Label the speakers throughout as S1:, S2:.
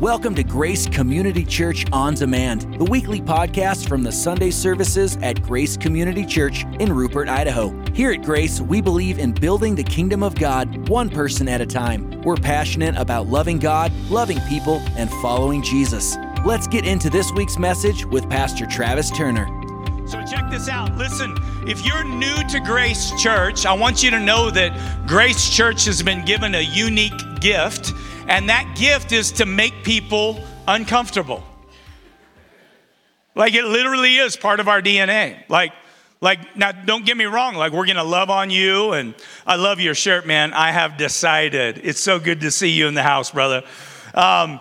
S1: Welcome to Grace Community Church On Demand, the weekly podcast from the Sunday services at Grace Community Church in Rupert, Idaho. Here at Grace, we believe in building the kingdom of God one person at a time. We're passionate about loving God, loving people, and following Jesus. Let's get into this week's message with Pastor Travis Turner.
S2: So, check this out. Listen, if you're new to Grace Church, I want you to know that Grace Church has been given a unique gift and that gift is to make people uncomfortable. Like it literally is part of our DNA. Like, like now don't get me wrong, like we're gonna love on you, and I love your shirt, man. I have decided. It's so good to see you in the house, brother. Um,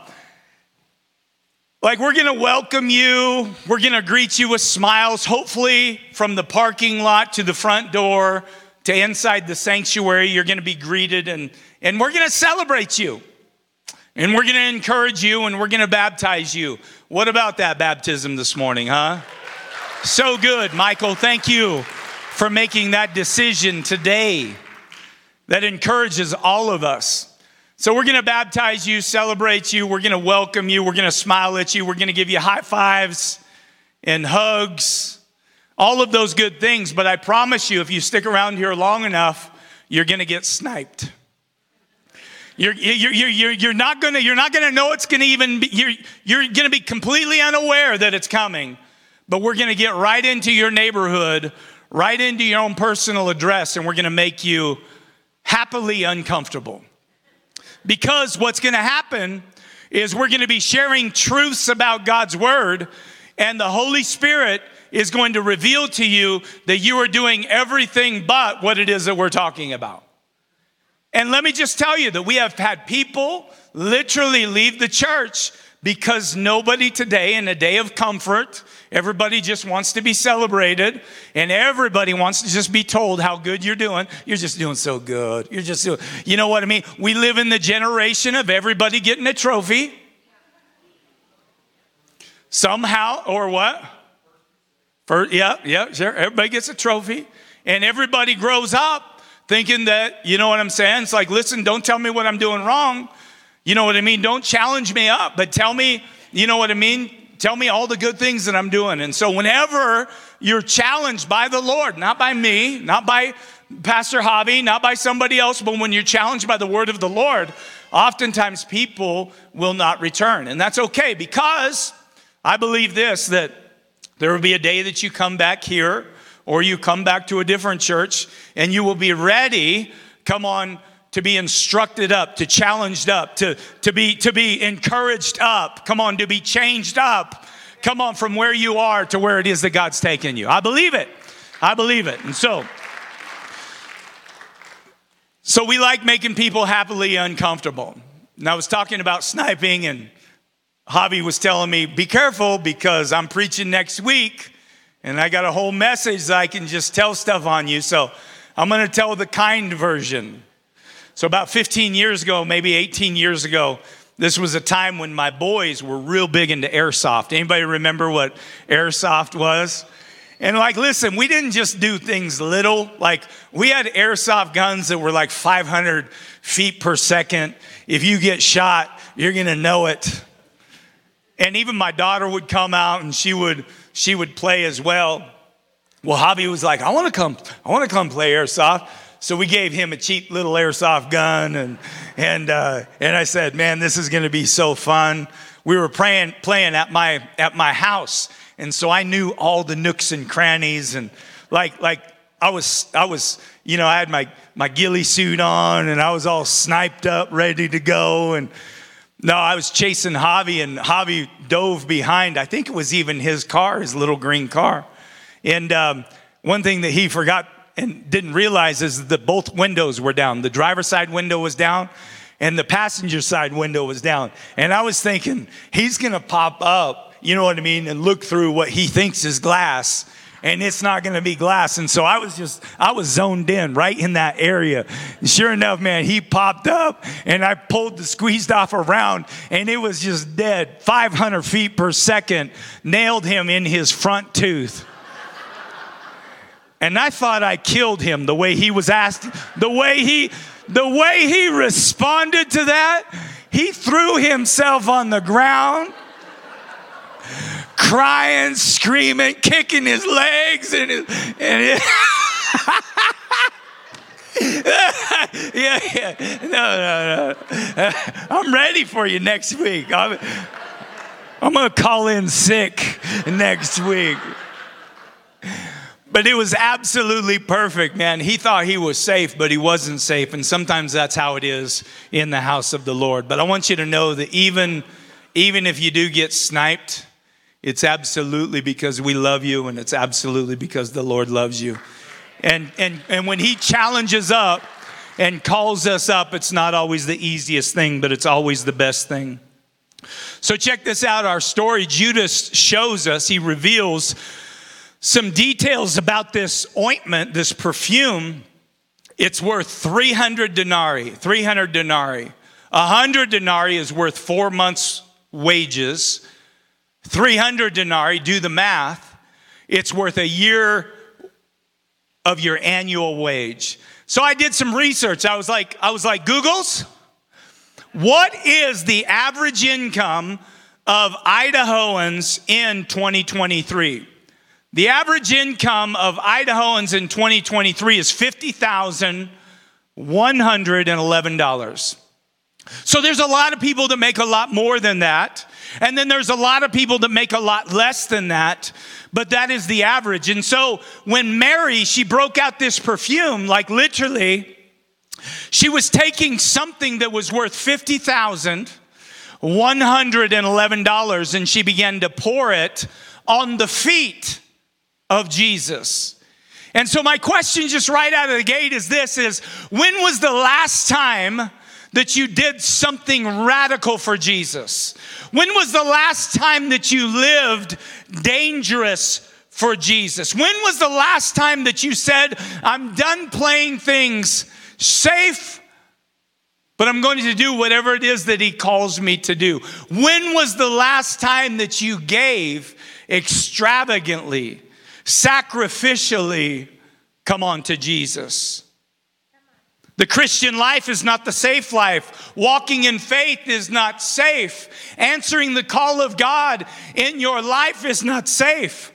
S2: like we're gonna welcome you, we're gonna greet you with smiles, hopefully from the parking lot to the front door to inside the sanctuary, you're gonna be greeted and, and we're gonna celebrate you. And we're going to encourage you and we're going to baptize you. What about that baptism this morning, huh? So good, Michael. Thank you for making that decision today that encourages all of us. So, we're going to baptize you, celebrate you, we're going to welcome you, we're going to smile at you, we're going to give you high fives and hugs, all of those good things. But I promise you, if you stick around here long enough, you're going to get sniped. You're, you're, you're, you're not not gonna know it's gonna even be, you're, you're gonna be completely unaware that it's coming. But we're gonna get right into your neighborhood, right into your own personal address, and we're gonna make you happily uncomfortable. Because what's gonna happen is we're gonna be sharing truths about God's word, and the Holy Spirit is going to reveal to you that you are doing everything but what it is that we're talking about. And let me just tell you that we have had people literally leave the church because nobody today, in a day of comfort, everybody just wants to be celebrated and everybody wants to just be told how good you're doing. You're just doing so good. You're just doing, you know what I mean? We live in the generation of everybody getting a trophy. Somehow, or what? For, yeah, yeah, sure. Everybody gets a trophy. And everybody grows up thinking that, you know what I'm saying? It's like, listen, don't tell me what I'm doing wrong. You know what I mean? Don't challenge me up, but tell me, you know what I mean? Tell me all the good things that I'm doing. And so, whenever you're challenged by the Lord, not by me, not by Pastor Javi, not by somebody else, but when you're challenged by the word of the Lord, oftentimes people will not return. And that's okay because I believe this that there will be a day that you come back here or you come back to a different church and you will be ready, come on, to be instructed up, to challenged up, to, to, be, to be encouraged up, come on, to be changed up, come on, from where you are to where it is that God's taken you. I believe it. I believe it. And so, so we like making people happily uncomfortable. And I was talking about sniping, and Javi was telling me, be careful because I'm preaching next week and I got a whole message that I can just tell stuff on you. So I'm going to tell the kind version. So about 15 years ago, maybe 18 years ago, this was a time when my boys were real big into airsoft. Anybody remember what airsoft was? And like, listen, we didn't just do things little. Like, we had airsoft guns that were like 500 feet per second. If you get shot, you're gonna know it. And even my daughter would come out and she would she would play as well. Well, Javi was like, I want to come, I want to come play airsoft. So we gave him a cheap little airsoft gun, and and uh, and I said, man, this is going to be so fun. We were playing playing at my at my house, and so I knew all the nooks and crannies, and like like I was I was you know I had my my ghillie suit on, and I was all sniped up, ready to go, and no, I was chasing Javi, and Javi dove behind. I think it was even his car, his little green car. And um, one thing that he forgot and didn't realize is that both windows were down. The driver's side window was down, and the passenger side window was down. And I was thinking, he's gonna pop up, you know what I mean, and look through what he thinks is glass and it's not going to be glass. And so I was just, I was zoned in right in that area. And sure enough, man, he popped up and I pulled the squeezed off around and it was just dead. 500 feet per second, nailed him in his front tooth. And I thought I killed him the way he was asked, the way he, the way he responded to that he threw himself on the ground crying, screaming, kicking his legs, and, his, and it, yeah, yeah, no, no, no. I'm ready for you next week. I'm, I'm gonna call in sick next week. But it was absolutely perfect, man. He thought he was safe, but he wasn't safe. And sometimes that's how it is in the house of the Lord. But I want you to know that even, even if you do get sniped, it's absolutely because we love you, and it's absolutely because the Lord loves you. And, and, and when He challenges up and calls us up, it's not always the easiest thing, but it's always the best thing. So, check this out our story. Judas shows us, he reveals some details about this ointment, this perfume. It's worth 300 denarii. 300 denarii. 100 denarii is worth four months' wages. 300 denarii, do the math, it's worth a year of your annual wage. So I did some research. I was like, I was like, Google's, what is the average income of Idahoans in 2023? The average income of Idahoans in 2023 is $50,111. So there's a lot of people that make a lot more than that. And then there's a lot of people that make a lot less than that, but that is the average. And so when Mary, she broke out this perfume, like literally, she was taking something that was worth $50,111 and she began to pour it on the feet of Jesus. And so my question just right out of the gate is this is when was the last time that you did something radical for Jesus? When was the last time that you lived dangerous for Jesus? When was the last time that you said, I'm done playing things safe, but I'm going to do whatever it is that He calls me to do? When was the last time that you gave extravagantly, sacrificially, come on, to Jesus? The Christian life is not the safe life. Walking in faith is not safe. Answering the call of God in your life is not safe.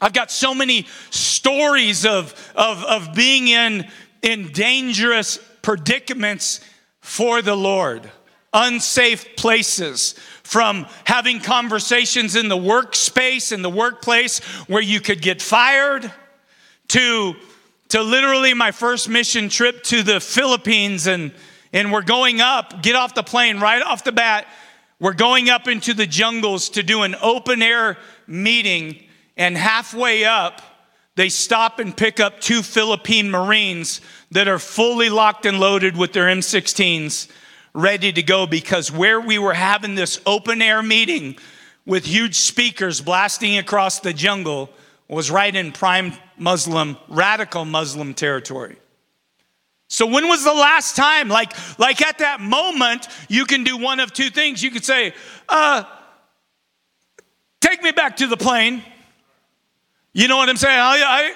S2: I've got so many stories of, of, of being in, in dangerous predicaments for the Lord, unsafe places, from having conversations in the workspace, in the workplace where you could get fired, to to literally my first mission trip to the Philippines and and we're going up, get off the plane right off the bat. We're going up into the jungles to do an open air meeting and halfway up they stop and pick up two Philippine Marines that are fully locked and loaded with their M16s ready to go because where we were having this open air meeting with huge speakers blasting across the jungle was right in prime Muslim, radical Muslim territory. So when was the last time, like, like at that moment, you can do one of two things. You could say, uh, take me back to the plane. You know what I'm saying? I,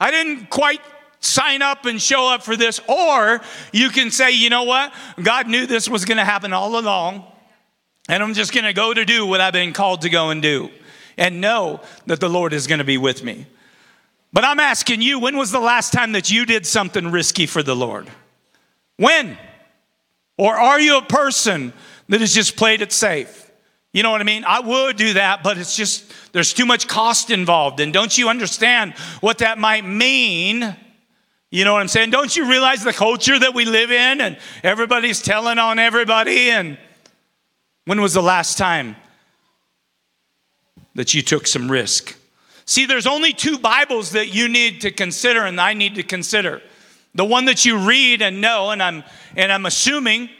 S2: I, I didn't quite sign up and show up for this. Or you can say, you know what? God knew this was going to happen all along. And I'm just going to go to do what I've been called to go and do and know that the Lord is going to be with me. But I'm asking you, when was the last time that you did something risky for the Lord? When? Or are you a person that has just played it safe? You know what I mean? I would do that, but it's just, there's too much cost involved. And don't you understand what that might mean? You know what I'm saying? Don't you realize the culture that we live in and everybody's telling on everybody? And when was the last time that you took some risk. See, there's only two Bibles that you need to consider and I need to consider. The one that you read and know, and I'm and I'm assuming,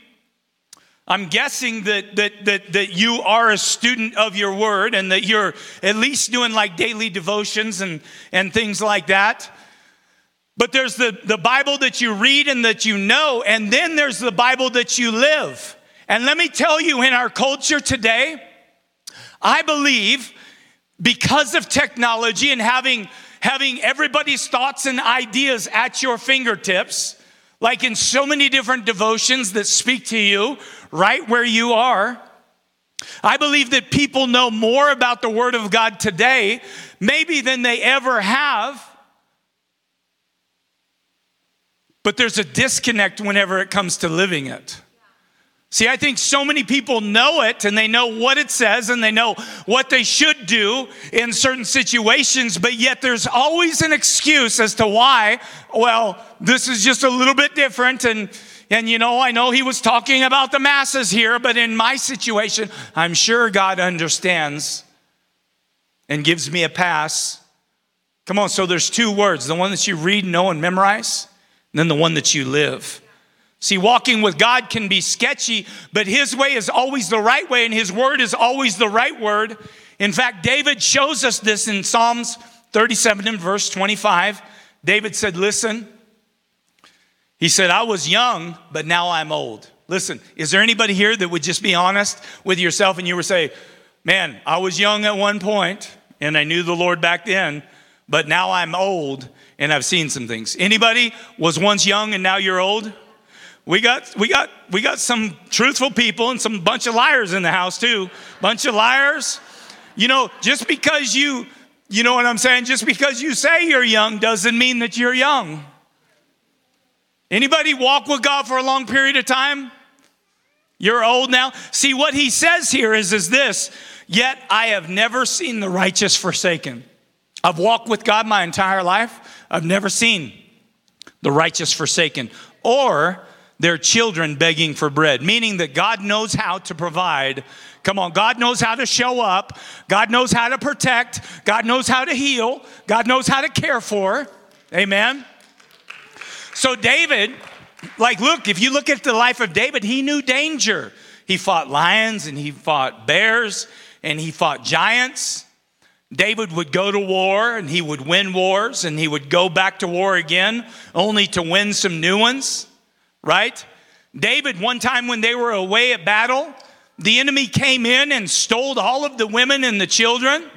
S2: I'm guessing that that that that you are a student of your word and that you're at least doing like daily devotions and, and things like that. But there's the, the Bible that you read and that you know, and then there's the Bible that you live. And let me tell you, in our culture today, I believe because of technology and having, having everybody's thoughts and ideas at your fingertips, like in so many different devotions that speak to you right where you are. I believe that people know more about the Word of God today, maybe than they ever have. But there's a disconnect whenever it comes to living it. See, I think so many people know it and they know what it says and they know what they should do in certain situations, but yet there's always an excuse as to why, well, this is just a little bit different and and you know, I know he was talking about the masses here, but in my situation, I'm sure God understands and gives me a pass. Come on, so there's two words the one that you read, know, and memorize, and then the one that you live. See, walking with God can be sketchy, but His way is always the right way, and His word is always the right word. In fact, David shows us this in Psalms 37 and verse 25. David said, Listen, he said, I was young, but now I'm old. Listen, is there anybody here that would just be honest with yourself and you would say, Man, I was young at one point and I knew the Lord back then, but now I'm old and I've seen some things. Anybody was once young and now you're old? We got, we got, we got some truthful people and some bunch of liars in the house too. Bunch of liars. You know, just because you, you know what I'm saying? Just because you say you're young doesn't mean that you're young. Anybody walk with God for a long period of time? You're old now. See, what he says here is, is this Yet I have never seen the righteous forsaken. I've walked with God my entire life. I've never seen the righteous forsaken or their children begging for bread, meaning that God knows how to provide. Come on, God knows how to show up. God knows how to protect. God knows how to heal. God knows how to care for. Amen. So, David, like, look, if you look at the life of David, he knew danger. He fought lions and he fought bears and he fought giants. David would go to war and he would win wars and he would go back to war again only to win some new ones right? David, one time when they were away at battle, the enemy came in and stole all of the women and the children.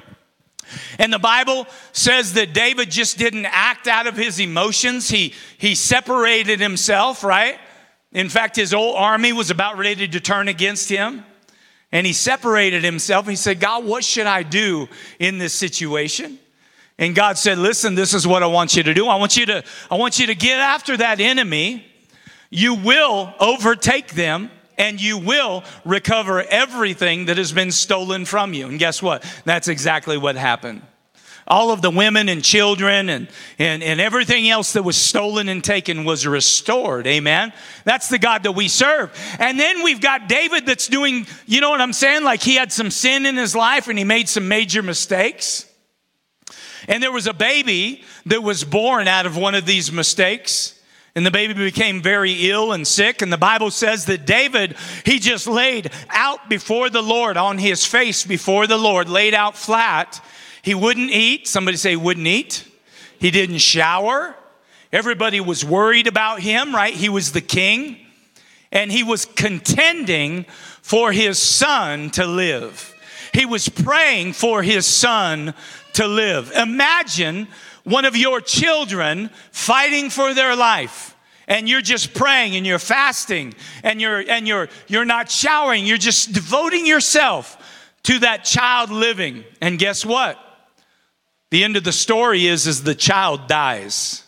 S2: And the Bible says that David just didn't act out of his emotions. He, he separated himself, right? In fact, his whole army was about ready to turn against him. And he separated himself. He said, God, what should I do in this situation? And God said, Listen, this is what I want you to do. I want you to, I want you to get after that enemy you will overtake them and you will recover everything that has been stolen from you. And guess what? That's exactly what happened. All of the women and children and, and, and everything else that was stolen and taken was restored. Amen. That's the God that we serve. And then we've got David that's doing, you know what I'm saying? Like he had some sin in his life and he made some major mistakes. And there was a baby that was born out of one of these mistakes. And the baby became very ill and sick. And the Bible says that David, he just laid out before the Lord, on his face before the Lord, laid out flat. He wouldn't eat. Somebody say, wouldn't eat. He didn't shower. Everybody was worried about him, right? He was the king. And he was contending for his son to live. He was praying for his son to live. Imagine one of your children fighting for their life. And you're just praying and you're fasting and you're and you're you're not showering. You're just devoting yourself to that child living. And guess what? The end of the story is is the child dies.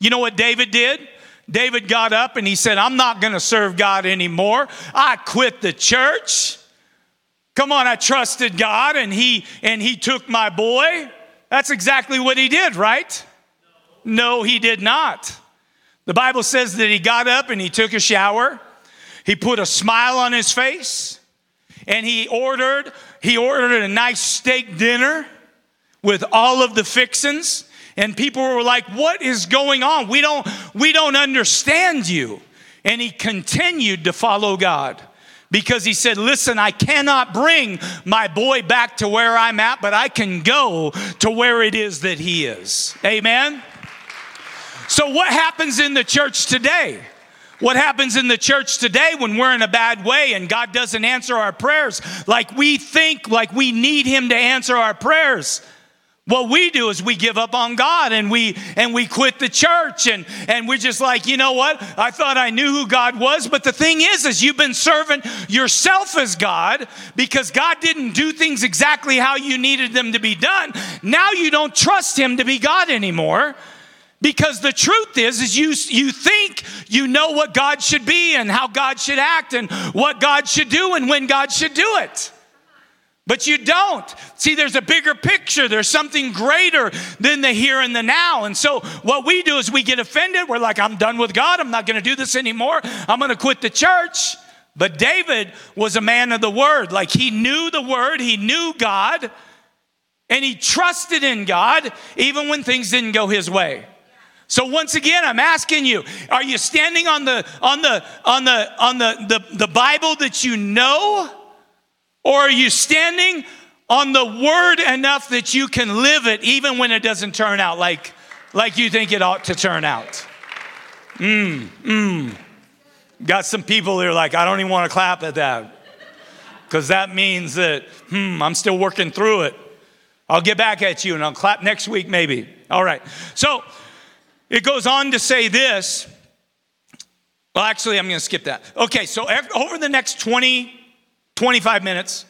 S2: You know what david did? David got up and he said i'm not going to serve god anymore. I quit the church. Come on i trusted god. And he and he took my boy that's exactly what he did, right? No, he did not. The Bible says that he got up and he took a shower. He put a smile on his face and he ordered he ordered a nice steak dinner with all of the fixings and people were like what is going on we don't we don't understand you and he continued to follow god because he said, Listen, I cannot bring my boy back to where I'm at, but I can go to where it is that he is. Amen? So, what happens in the church today? What happens in the church today when we're in a bad way and God doesn't answer our prayers like we think, like we need Him to answer our prayers? What we do is we give up on God and we and we quit the church and and we're just like, you know what? I thought I knew who God was, but the thing is is you've been serving yourself as God because God didn't do things exactly how you needed them to be done. Now you don't trust him to be God anymore. Because the truth is, is you, you think you know what God should be and how God should act and what God should do and when God should do it. But you don't. See, there's a bigger picture. There's something greater than the here and the now. And so what we do is we get offended. We're like, I'm done with God. I'm not going to do this anymore. I'm going to quit the church. But David was a man of the word. Like he knew the word, he knew God, and he trusted in God even when things didn't go his way. So once again, I'm asking you, are you standing on the on the on the on the the, the Bible that you know? Or are you standing on the word enough that you can live it even when it doesn't turn out like, like you think it ought to turn out? Mmm, mmm. Got some people are like, I don't even want to clap at that. Because that means that, hmm, I'm still working through it. I'll get back at you and I'll clap next week, maybe. All right. So it goes on to say this. Well, actually, I'm going to skip that. Okay, so over the next 20, 25 minutes,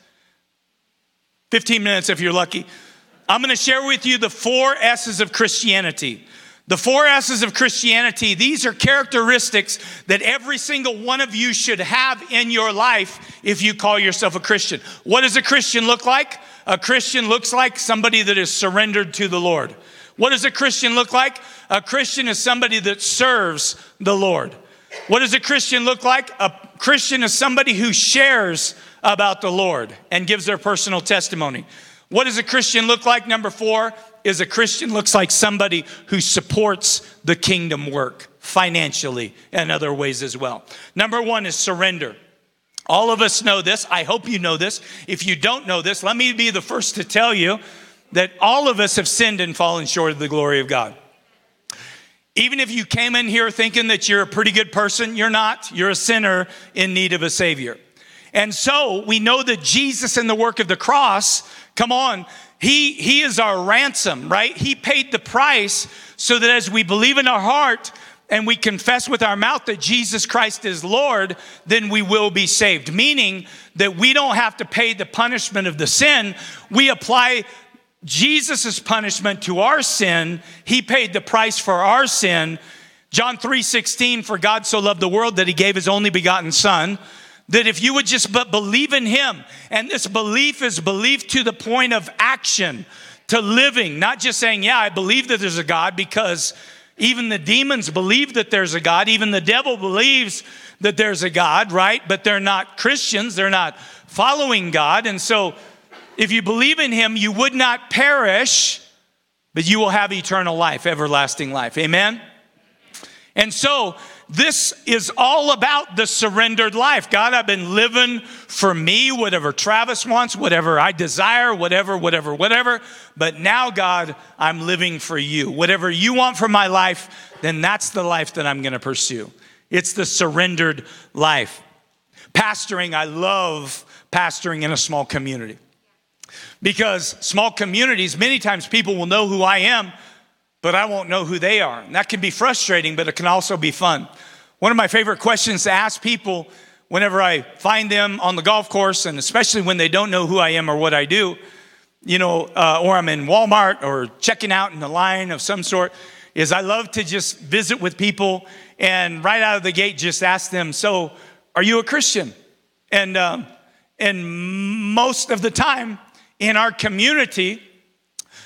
S2: 15 minutes if you're lucky. I'm going to share with you the four S's of Christianity. The four S's of Christianity, these are characteristics that every single one of you should have in your life if you call yourself a Christian. What does a Christian look like? A Christian looks like somebody that is surrendered to the Lord. What does a Christian look like? A Christian is somebody that serves the Lord. What does a Christian look like? A Christian is somebody who shares about the Lord and gives their personal testimony. What does a Christian look like? Number four is a Christian looks like somebody who supports the kingdom work financially and other ways as well. Number one is surrender. All of us know this. I hope you know this. If you don't know this, let me be the first to tell you that all of us have sinned and fallen short of the glory of God. Even if you came in here thinking that you're a pretty good person, you're not. You're a sinner in need of a Savior. And so we know that Jesus and the work of the cross, come on, he, he is our ransom, right? He paid the price so that as we believe in our heart and we confess with our mouth that Jesus Christ is Lord, then we will be saved. Meaning that we don't have to pay the punishment of the sin. We apply Jesus' punishment to our sin. He paid the price for our sin. John 3 16, for God so loved the world that he gave his only begotten Son that if you would just but believe in him, and this belief is belief to the point of action, to living, not just saying, Yeah, I believe that there's a God, because even the demons believe that there's a God. Even the devil believes that there's a God, right? But they're not Christians, they're not following God. And so, if you believe in him, you would not perish, but you will have eternal life, everlasting life. Amen? And so, this is all about the surrendered life. God, I've been living for me, whatever Travis wants, whatever I desire, whatever, whatever, whatever. But now, God, I'm living for you. Whatever you want for my life, then that's the life that I'm going to pursue. It's the surrendered life. Pastoring, I love pastoring in a small community. Because small communities, many times people will know who I am, but I won't know who they are. And that can be frustrating, but it can also be fun. One of my favorite questions to ask people whenever I find them on the golf course, and especially when they don't know who I am or what I do, you know, uh, or I'm in Walmart or checking out in a line of some sort, is I love to just visit with people and right out of the gate just ask them, So, are you a Christian? And, um, and most of the time in our community,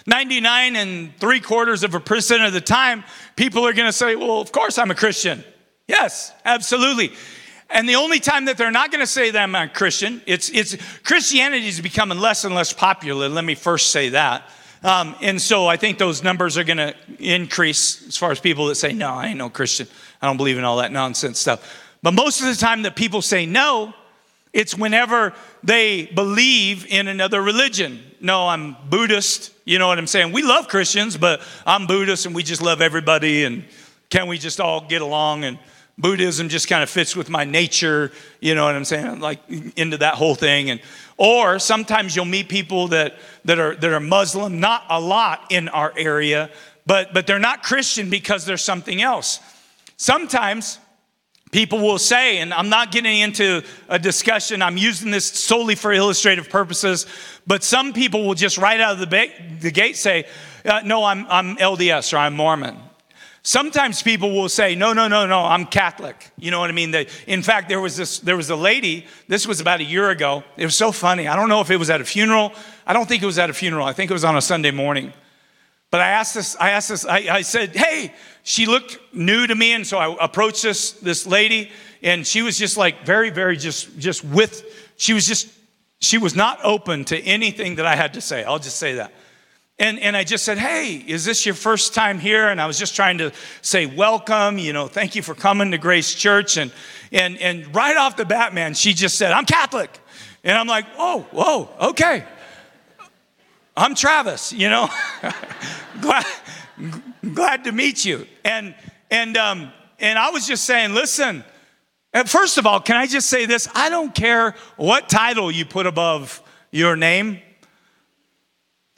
S2: 99 and three quarters of a percent of the time, people are going to say, Well, of course I'm a Christian. Yes, absolutely. And the only time that they're not going to say that I'm a Christian, it's, it's Christianity is becoming less and less popular. Let me first say that. Um, and so I think those numbers are going to increase as far as people that say, no, I ain't no Christian. I don't believe in all that nonsense stuff. But most of the time that people say no, it's whenever they believe in another religion. No, I'm Buddhist. You know what I'm saying? We love Christians, but I'm Buddhist and we just love everybody. And can we just all get along? And Buddhism just kind of fits with my nature, you know what I'm saying? Like into that whole thing. And or sometimes you'll meet people that, that are that are Muslim, not a lot in our area, but but they're not Christian because there's something else. Sometimes people will say, and I'm not getting into a discussion, I'm using this solely for illustrative purposes, but some people will just right out of the, ba- the gate say, uh, No, I'm, I'm LDS or I'm Mormon. Sometimes people will say, no, no, no, no, I'm Catholic. You know what I mean? They, in fact, there was this, there was a lady, this was about a year ago. It was so funny. I don't know if it was at a funeral. I don't think it was at a funeral. I think it was on a Sunday morning. But I asked this, I asked this, I, I said, hey, she looked new to me. And so I approached this, this lady and she was just like very, very just, just with, she was just, she was not open to anything that I had to say. I'll just say that. And, and I just said, Hey, is this your first time here? And I was just trying to say, Welcome, you know, thank you for coming to Grace Church. And, and, and right off the bat, man, she just said, I'm Catholic. And I'm like, Oh, whoa, okay. I'm Travis, you know, glad, glad to meet you. And, and, um, and I was just saying, listen, first of all, can I just say this? I don't care what title you put above your name.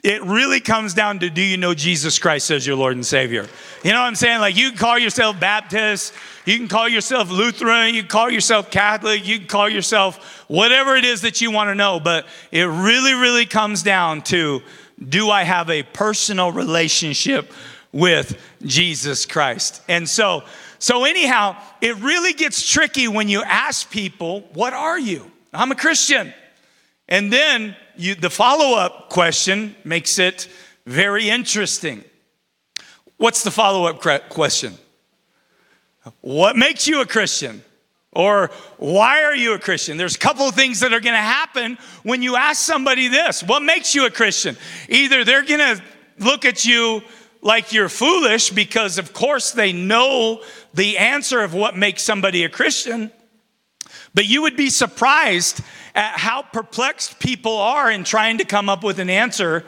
S2: It really comes down to do you know Jesus Christ as your Lord and Savior? You know what I'm saying? Like you can call yourself Baptist, you can call yourself Lutheran, you can call yourself Catholic, you can call yourself whatever it is that you want to know, but it really, really comes down to do I have a personal relationship with Jesus Christ? And so, so anyhow, it really gets tricky when you ask people, What are you? I'm a Christian. And then you, the follow up question makes it very interesting. What's the follow up question? What makes you a Christian? Or why are you a Christian? There's a couple of things that are going to happen when you ask somebody this. What makes you a Christian? Either they're going to look at you like you're foolish because, of course, they know the answer of what makes somebody a Christian, but you would be surprised at how perplexed people are in trying to come up with an answer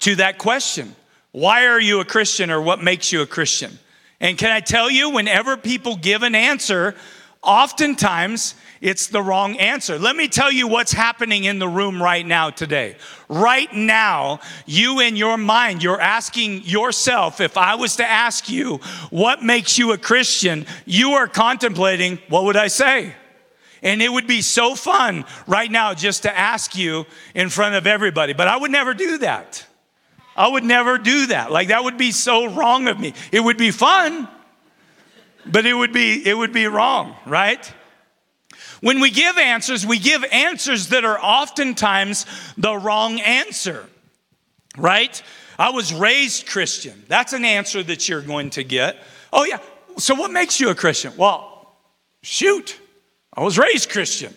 S2: to that question. Why are you a Christian or what makes you a Christian? And can I tell you, whenever people give an answer, oftentimes it's the wrong answer. Let me tell you what's happening in the room right now today. Right now, you in your mind, you're asking yourself, if I was to ask you, what makes you a Christian? You are contemplating, what would I say? And it would be so fun right now just to ask you in front of everybody. But I would never do that. I would never do that. Like that would be so wrong of me. It would be fun, but it would be it would be wrong, right? When we give answers, we give answers that are oftentimes the wrong answer. Right? I was raised Christian. That's an answer that you're going to get. Oh yeah. So what makes you a Christian? Well, shoot. I was raised Christian.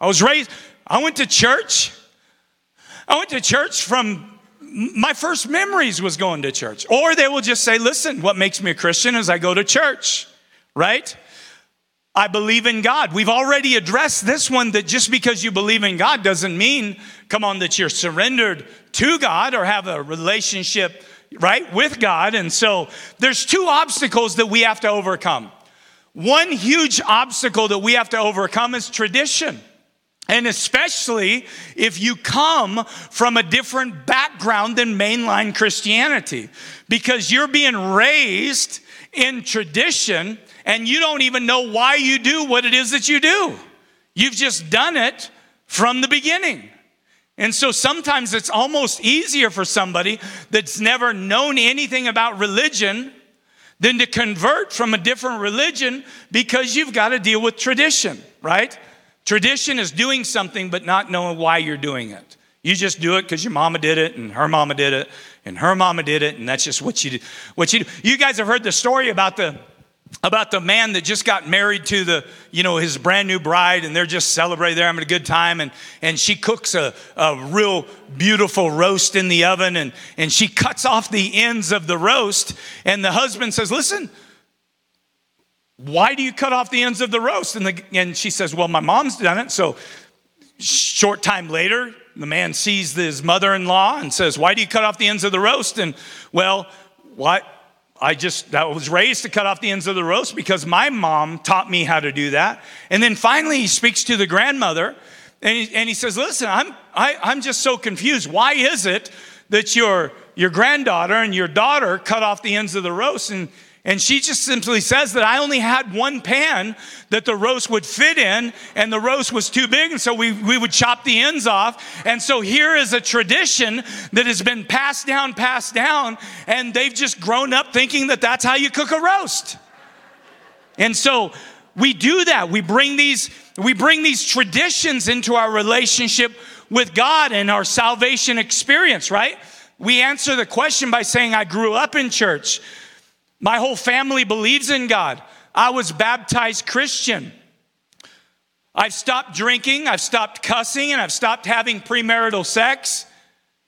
S2: I was raised, I went to church. I went to church from my first memories was going to church. Or they will just say, listen, what makes me a Christian is I go to church, right? I believe in God. We've already addressed this one that just because you believe in God doesn't mean, come on, that you're surrendered to God or have a relationship, right, with God. And so there's two obstacles that we have to overcome. One huge obstacle that we have to overcome is tradition. And especially if you come from a different background than mainline Christianity, because you're being raised in tradition and you don't even know why you do what it is that you do. You've just done it from the beginning. And so sometimes it's almost easier for somebody that's never known anything about religion than to convert from a different religion because you've got to deal with tradition, right? Tradition is doing something but not knowing why you're doing it. You just do it because your mama did it and her mama did it and her mama did it and that's just what you do. What you do. You guys have heard the story about the about the man that just got married to the, you know, his brand new bride, and they're just celebrating, they're having a good time, and, and she cooks a, a real beautiful roast in the oven, and, and she cuts off the ends of the roast, and the husband says, Listen, why do you cut off the ends of the roast? And, the, and she says, Well, my mom's done it. So, short time later, the man sees his mother in law and says, Why do you cut off the ends of the roast? And, well, why? I just I was raised to cut off the ends of the roast because my mom taught me how to do that. And then finally, he speaks to the grandmother, and he, and he says, "Listen, I'm I, I'm just so confused. Why is it that your your granddaughter and your daughter cut off the ends of the roast?" And and she just simply says that I only had one pan that the roast would fit in, and the roast was too big, and so we, we would chop the ends off. And so here is a tradition that has been passed down, passed down, and they've just grown up thinking that that's how you cook a roast. And so we do that. We bring these, we bring these traditions into our relationship with God and our salvation experience, right? We answer the question by saying, I grew up in church. My whole family believes in God. I was baptized Christian. I've stopped drinking, I've stopped cussing, and I've stopped having premarital sex,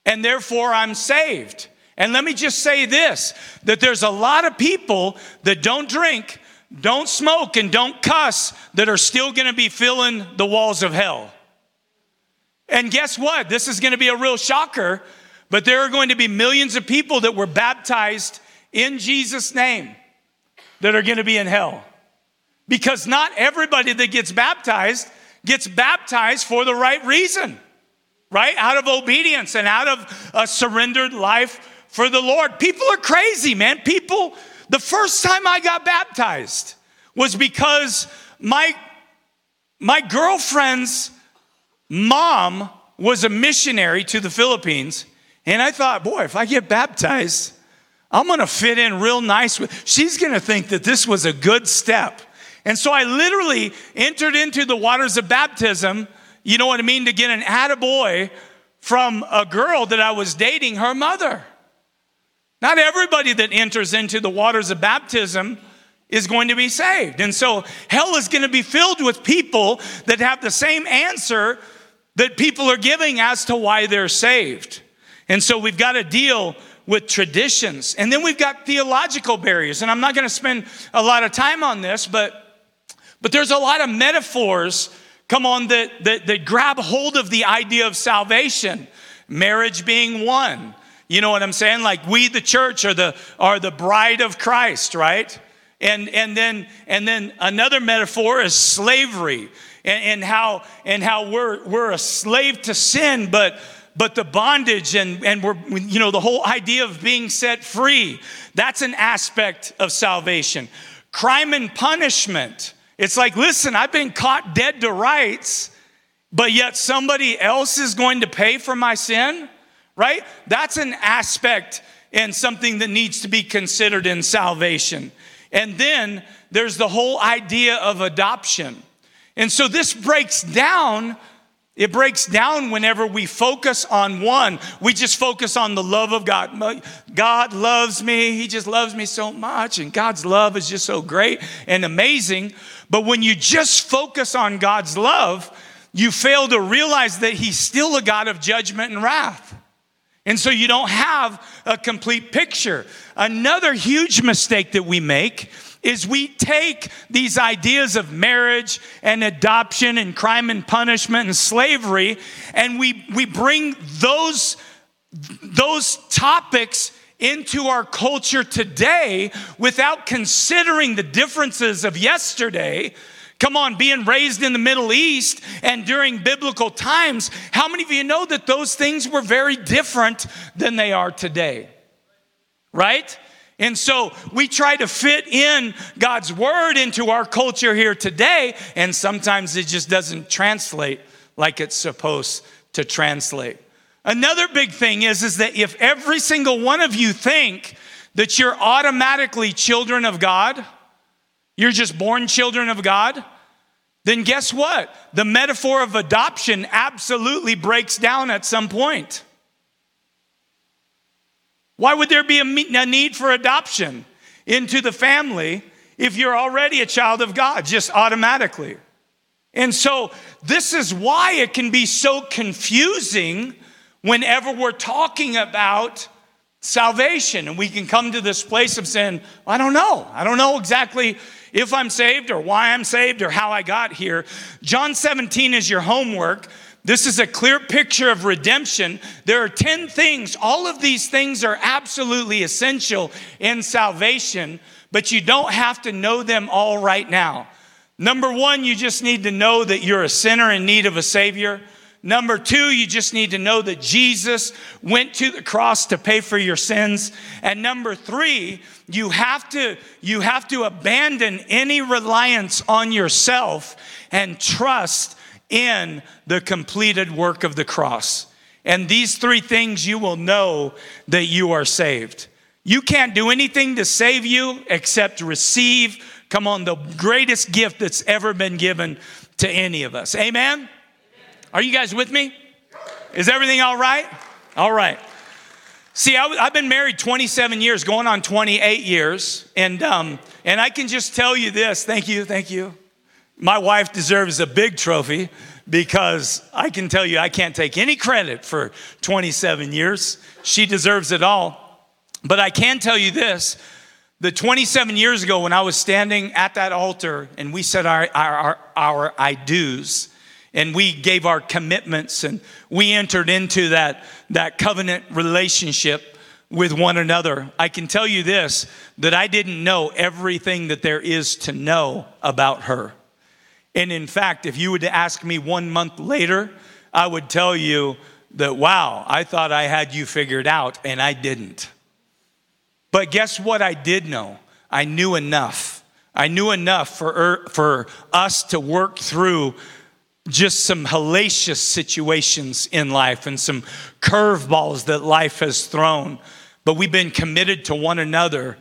S2: and therefore I'm saved. And let me just say this that there's a lot of people that don't drink, don't smoke, and don't cuss that are still gonna be filling the walls of hell. And guess what? This is gonna be a real shocker, but there are going to be millions of people that were baptized in Jesus' name that are going to be in hell. Because not everybody that gets baptized gets baptized for the right reason, right? Out of obedience and out of a surrendered life for the Lord. People are crazy, man. People, the first time I got baptized was because my, my girlfriend's mom was a missionary to the Philippines. And I thought, boy, if I get baptized, I'm gonna fit in real nice with, she's gonna think that this was a good step. And so I literally entered into the waters of baptism, you know what I mean, to get an attaboy from a girl that I was dating, her mother. Not everybody that enters into the waters of baptism is going to be saved. And so hell is going to be filled with people that have the same answer that people are giving as to why they're saved. And so we've got to deal with traditions. And then we've got theological barriers. And I'm not going to spend a lot of time on this, but but there's a lot of metaphors come on that, that, that grab hold of the idea of salvation marriage being one you know what i'm saying like we the church are the are the bride of christ right and and then and then another metaphor is slavery and, and how and how we're we're a slave to sin but but the bondage and, and we're, you know, the whole idea of being set free, that's an aspect of salvation. Crime and punishment. It's like, listen, I've been caught dead to rights, but yet somebody else is going to pay for my sin, right? That's an aspect and something that needs to be considered in salvation. And then there's the whole idea of adoption. And so this breaks down it breaks down whenever we focus on one. We just focus on the love of God. God loves me. He just loves me so much. And God's love is just so great and amazing. But when you just focus on God's love, you fail to realize that He's still a God of judgment and wrath. And so you don't have a complete picture. Another huge mistake that we make is we take these ideas of marriage and adoption and crime and punishment and slavery and we, we bring those, those topics into our culture today without considering the differences of yesterday. Come on, being raised in the Middle East and during biblical times, how many of you know that those things were very different than they are today? Right? And so we try to fit in God's word into our culture here today, and sometimes it just doesn't translate like it's supposed to translate. Another big thing is, is that if every single one of you think that you're automatically children of God, you're just born children of God, then guess what? The metaphor of adoption absolutely breaks down at some point. Why would there be a need for adoption into the family if you're already a child of God, just automatically? And so, this is why it can be so confusing whenever we're talking about salvation. And we can come to this place of saying, I don't know. I don't know exactly if I'm saved or why I'm saved or how I got here. John 17 is your homework. This is a clear picture of redemption. There are 10 things. All of these things are absolutely essential in salvation, but you don't have to know them all right now. Number one, you just need to know that you're a sinner in need of a Savior. Number two, you just need to know that Jesus went to the cross to pay for your sins. And number three, you have to, you have to abandon any reliance on yourself and trust in the completed work of the cross. And these three things you will know that you are saved. You can't do anything to save you except receive, come on, the greatest gift that's ever been given to any of us. Amen? Are you guys with me? Is everything all right? All right. See, I, have been married 27 years, going on 28 years, and um, and I can just tell you this. Thank you, thank you. My wife deserves a big trophy because I can tell you I can't take any credit for 27 years. She deserves it all. But I can tell you this the 27 years ago when I was standing at that altar and we said our, our, our, our I do's and we gave our commitments and we entered into that, that covenant relationship with one another. I can tell you this that I didn't know everything that there is to know about her. And in fact, if you would ask me one month later, I would tell you that, wow, I thought I had you figured out, and I didn't. But guess what I did know? I knew enough. I knew enough for, er, for us to work through just some hellacious situations in life and some curveballs that life has thrown. But we've been committed to one another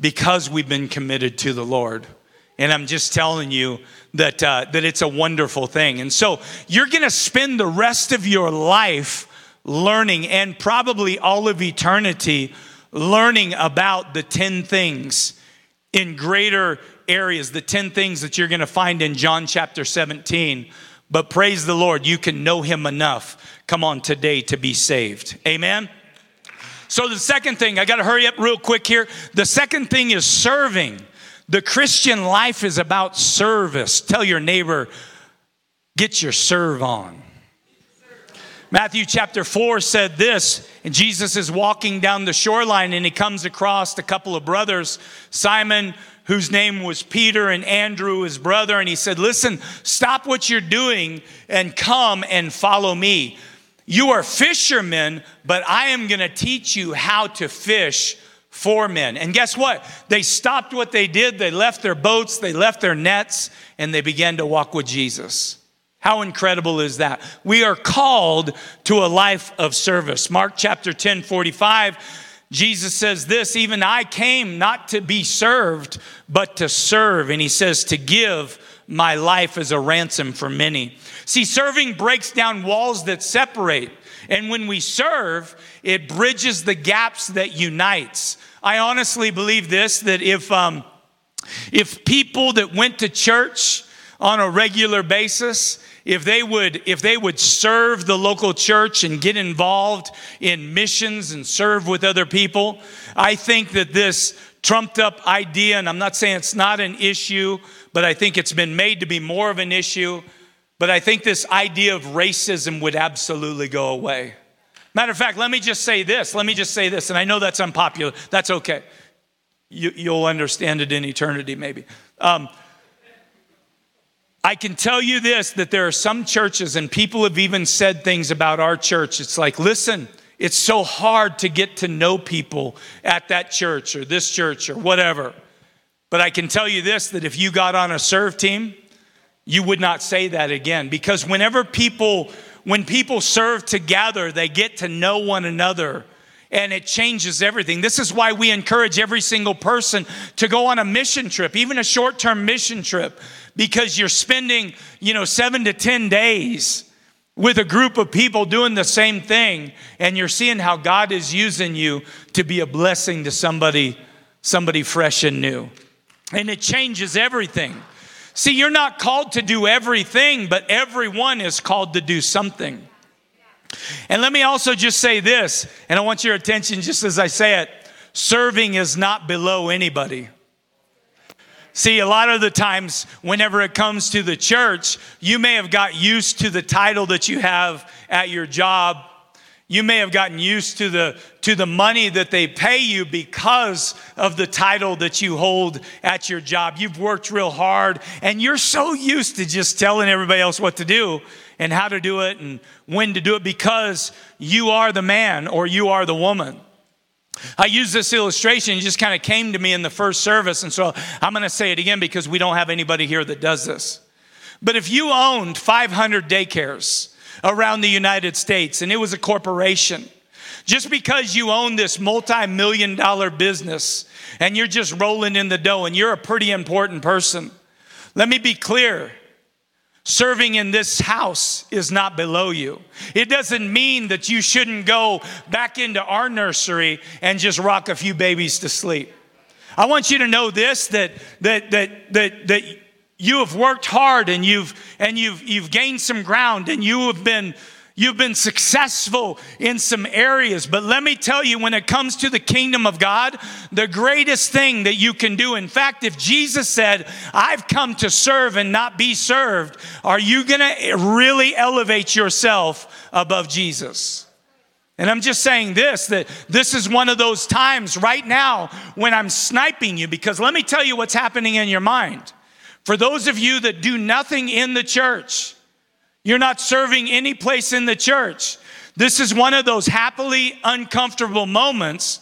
S2: because we've been committed to the Lord. And I'm just telling you that, uh, that it's a wonderful thing. And so you're going to spend the rest of your life learning and probably all of eternity learning about the 10 things in greater areas, the 10 things that you're going to find in John chapter 17. But praise the Lord, you can know him enough, come on, today to be saved. Amen. So, the second thing, I got to hurry up real quick here. The second thing is serving. The Christian life is about service. Tell your neighbor, get your serve on. Matthew chapter 4 said this, and Jesus is walking down the shoreline and he comes across a couple of brothers, Simon, whose name was Peter, and Andrew, his brother, and he said, Listen, stop what you're doing and come and follow me. You are fishermen, but I am going to teach you how to fish for men. And guess what? They stopped what they did. They left their boats, they left their nets, and they began to walk with Jesus. How incredible is that? We are called to a life of service. Mark chapter 10, 45, Jesus says this even I came not to be served, but to serve. And he says, to give my life as a ransom for many. See, serving breaks down walls that separate. And when we serve, it bridges the gaps that unites. I honestly believe this that if, um, if people that went to church on a regular basis, if they would if they would serve the local church and get involved in missions and serve with other people i think that this trumped up idea and i'm not saying it's not an issue but i think it's been made to be more of an issue but i think this idea of racism would absolutely go away Matter of fact, let me just say this. Let me just say this, and I know that's unpopular. That's okay. You, will understand it in eternity, maybe. Um, I can tell you this that there are some churches, and people have even said things about our church. It's like, listen, it's so hard to get to know people at that church or this church or whatever. But I can tell you this that if you got on a serve team, you would not say that again. Because whenever people when people serve together, they get to know one another and it changes everything. This is why we encourage every single person to go on a mission trip, even a short term mission trip, because you're spending, you know, seven to 10 days with a group of people doing the same thing and you're seeing how God is using you to be a blessing to somebody somebody fresh and new. And it changes everything See, you're not called to do everything, but everyone is called to do something. And let me also just say this, and I want your attention just as I say it serving is not below anybody. See, a lot of the times, whenever it comes to the church, you may have got used to the title that you have at your job. You may have gotten used to the, to the money that they pay you because of the title that you hold at your job. You've worked real hard and you're so used to just telling everybody else what to do and how to do it and when to do it because you are the man or you are the woman. I use this illustration, it just kind of came to me in the first service, and so I'm going to say it again because we don't have anybody here that does this. But if you owned 500 daycares around the United States and it was a corporation, just because you own this multi million dollar business and you're just rolling in the dough and you're a pretty important person, let me be clear Serving in this house is not below you. It doesn't mean that you shouldn't go back into our nursery and just rock a few babies to sleep. I want you to know this that that that that that you have worked hard and you've and you've you've gained some ground and you have been You've been successful in some areas, but let me tell you, when it comes to the kingdom of God, the greatest thing that you can do, in fact, if Jesus said, I've come to serve and not be served, are you gonna really elevate yourself above Jesus? And I'm just saying this that this is one of those times right now when I'm sniping you, because let me tell you what's happening in your mind. For those of you that do nothing in the church, you're not serving any place in the church. This is one of those happily uncomfortable moments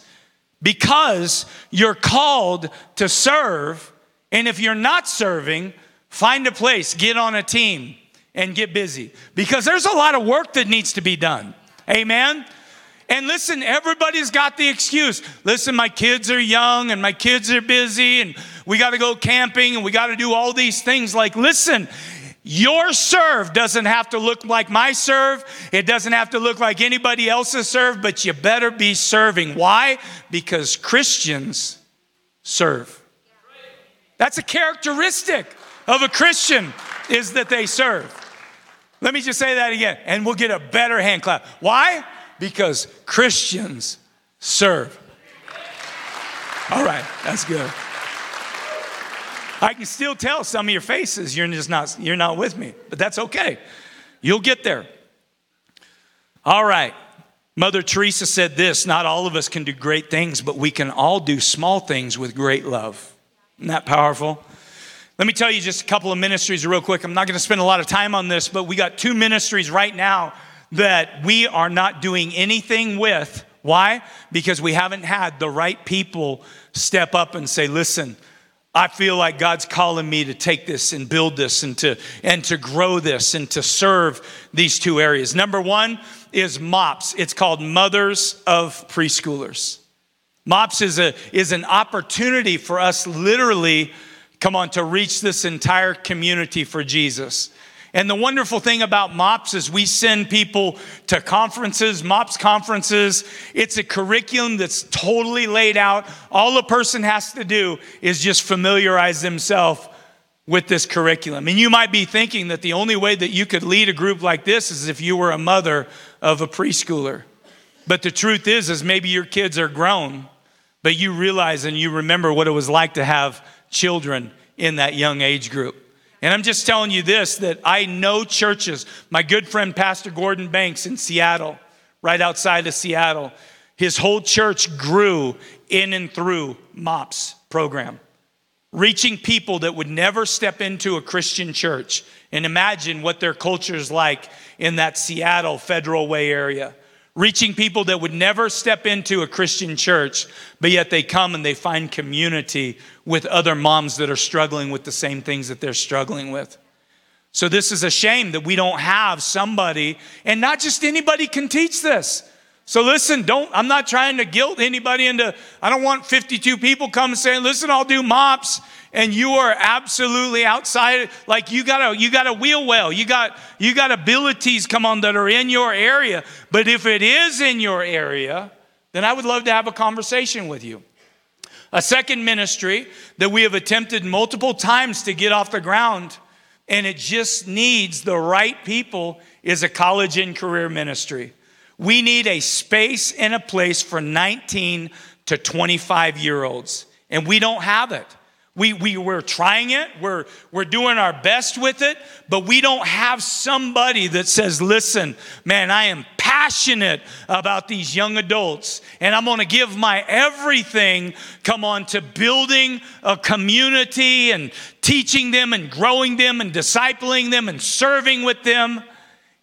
S2: because you're called to serve. And if you're not serving, find a place, get on a team, and get busy because there's a lot of work that needs to be done. Amen. And listen, everybody's got the excuse. Listen, my kids are young and my kids are busy and we got to go camping and we got to do all these things. Like, listen, your serve doesn't have to look like my serve. It doesn't have to look like anybody else's serve, but you better be serving. Why? Because Christians serve. That's a characteristic of a Christian is that they serve. Let me just say that again, and we'll get a better hand clap. Why? Because Christians serve. All right, that's good. I can still tell some of your faces you're just not you're not with me, but that's okay. You'll get there. All right. Mother Teresa said this, not all of us can do great things, but we can all do small things with great love. Isn't that powerful? Let me tell you just a couple of ministries real quick. I'm not going to spend a lot of time on this, but we got two ministries right now that we are not doing anything with. Why? Because we haven't had the right people step up and say, listen, I feel like God's calling me to take this and build this and to, and to grow this and to serve these two areas. Number one is MOPS. It's called Mothers of Preschoolers. MOPS is, a, is an opportunity for us literally, come on, to reach this entire community for Jesus. And the wonderful thing about MOPS is we send people to conferences, MOPS conferences. It's a curriculum that's totally laid out. All a person has to do is just familiarize themselves with this curriculum. And you might be thinking that the only way that you could lead a group like this is if you were a mother of a preschooler. But the truth is is maybe your kids are grown, but you realize and you remember what it was like to have children in that young age group. And I'm just telling you this that I know churches. My good friend, Pastor Gordon Banks in Seattle, right outside of Seattle, his whole church grew in and through MOPS program, reaching people that would never step into a Christian church. And imagine what their culture is like in that Seattle Federal Way area reaching people that would never step into a Christian church, but yet they come and they find community with other moms that are struggling with the same things that they're struggling with. So, this is a shame that we don't have somebody, and not just anybody can teach this. So listen, don't, I'm not trying to guilt anybody into, I don't want 52 people come saying, listen, I'll do mops. And you are absolutely outside, like you got a, you got a wheel well. You got, you got abilities come on that are in your area. But if it is in your area, then I would love to have a conversation with you. A second ministry that we have attempted multiple times to get off the ground, and it just needs the right people, is a college and career ministry. We need a space and a place for 19 to 25 year olds, and we don't have it. We, we, we're trying it, we're, we're doing our best with it, but we don't have somebody that says, listen, man, I am passionate about these young adults, and I'm gonna give my everything, come on, to building a community and teaching them and growing them and discipling them and serving with them.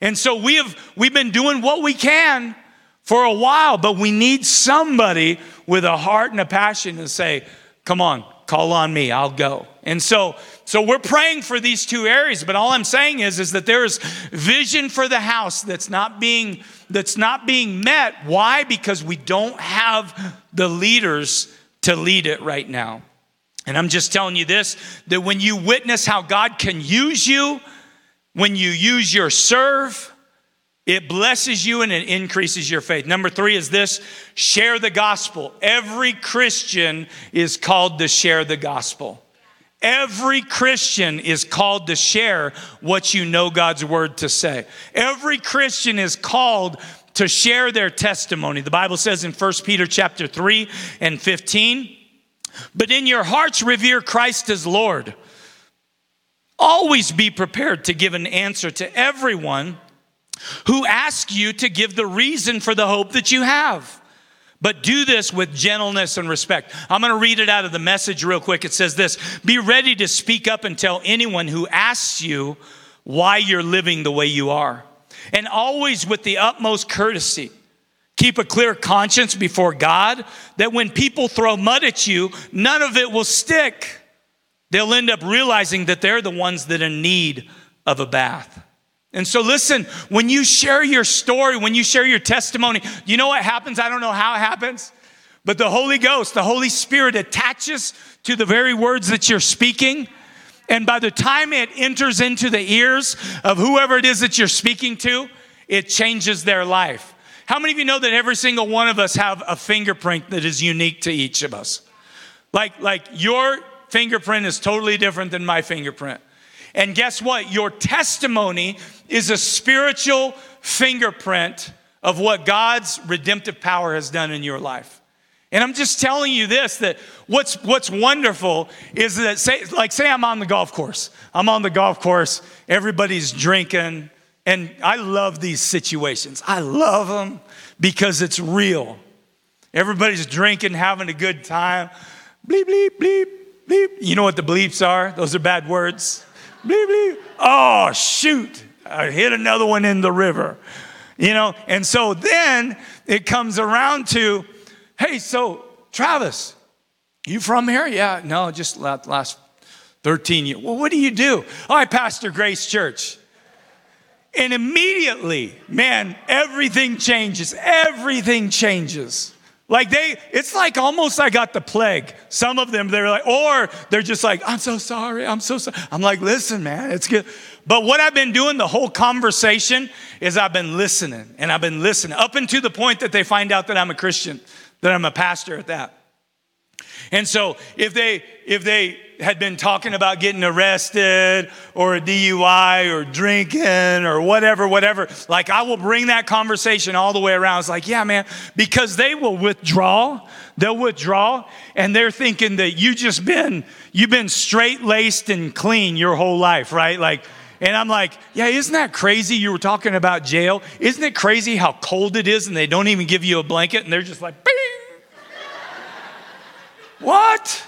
S2: And so we have, we've been doing what we can for a while, but we need somebody with a heart and a passion to say, come on, call on me i'll go. And so so we're praying for these two areas but all i'm saying is is that there's vision for the house that's not being that's not being met. Why? Because we don't have the leaders to lead it right now. And i'm just telling you this that when you witness how god can use you when you use your serve it blesses you and it increases your faith. Number three is this share the gospel. Every Christian is called to share the gospel. Every Christian is called to share what you know God's word to say. Every Christian is called to share their testimony. The Bible says in 1 Peter chapter 3 and 15, but in your hearts revere Christ as Lord. Always be prepared to give an answer to everyone who ask you to give the reason for the hope that you have. But do this with gentleness and respect. I'm going to read it out of the message real quick. It says this Be ready to speak up and tell anyone who asks you why you're living the way you are. And always with the utmost courtesy. Keep a clear conscience before God that when people throw mud at you, none of it will stick. They'll end up realizing that they're the ones that are in need of a bath. And so, listen, when you share your story, when you share your testimony, you know what happens? I don't know how it happens, but the Holy Ghost, the Holy Spirit attaches to the very words that you're speaking. And by the time it enters into the ears of whoever it is that you're speaking to, it changes their life. How many of you know that every single one of us have a fingerprint that is unique to each of us? Like, like your fingerprint is totally different than my fingerprint. And guess what? Your testimony is a spiritual fingerprint of what God's redemptive power has done in your life. And I'm just telling you this that what's what's wonderful is that say like say I'm on the golf course. I'm on the golf course, everybody's drinking and I love these situations. I love them because it's real. Everybody's drinking, having a good time. Bleep bleep bleep bleep. You know what the bleeps are? Those are bad words bleep, bleep. Oh, shoot. I hit another one in the river. You know, and so then it comes around to, hey, so Travis, you from here? Yeah, no, just last 13 years. Well, what do you do? Oh, I pastor Grace Church. And immediately, man, everything changes. Everything changes. Like they, it's like almost I got the plague. Some of them, they're like, or they're just like, I'm so sorry, I'm so sorry. I'm like, listen, man, it's good. But what I've been doing the whole conversation is I've been listening and I've been listening up until the point that they find out that I'm a Christian, that I'm a pastor at that. And so if they if they had been talking about getting arrested or a DUI or drinking or whatever, whatever, like I will bring that conversation all the way around. It's like, yeah, man, because they will withdraw. They'll withdraw and they're thinking that you just been, you've been straight laced and clean your whole life, right? Like, and I'm like, yeah, isn't that crazy? You were talking about jail. Isn't it crazy how cold it is and they don't even give you a blanket and they're just like, Bing! what?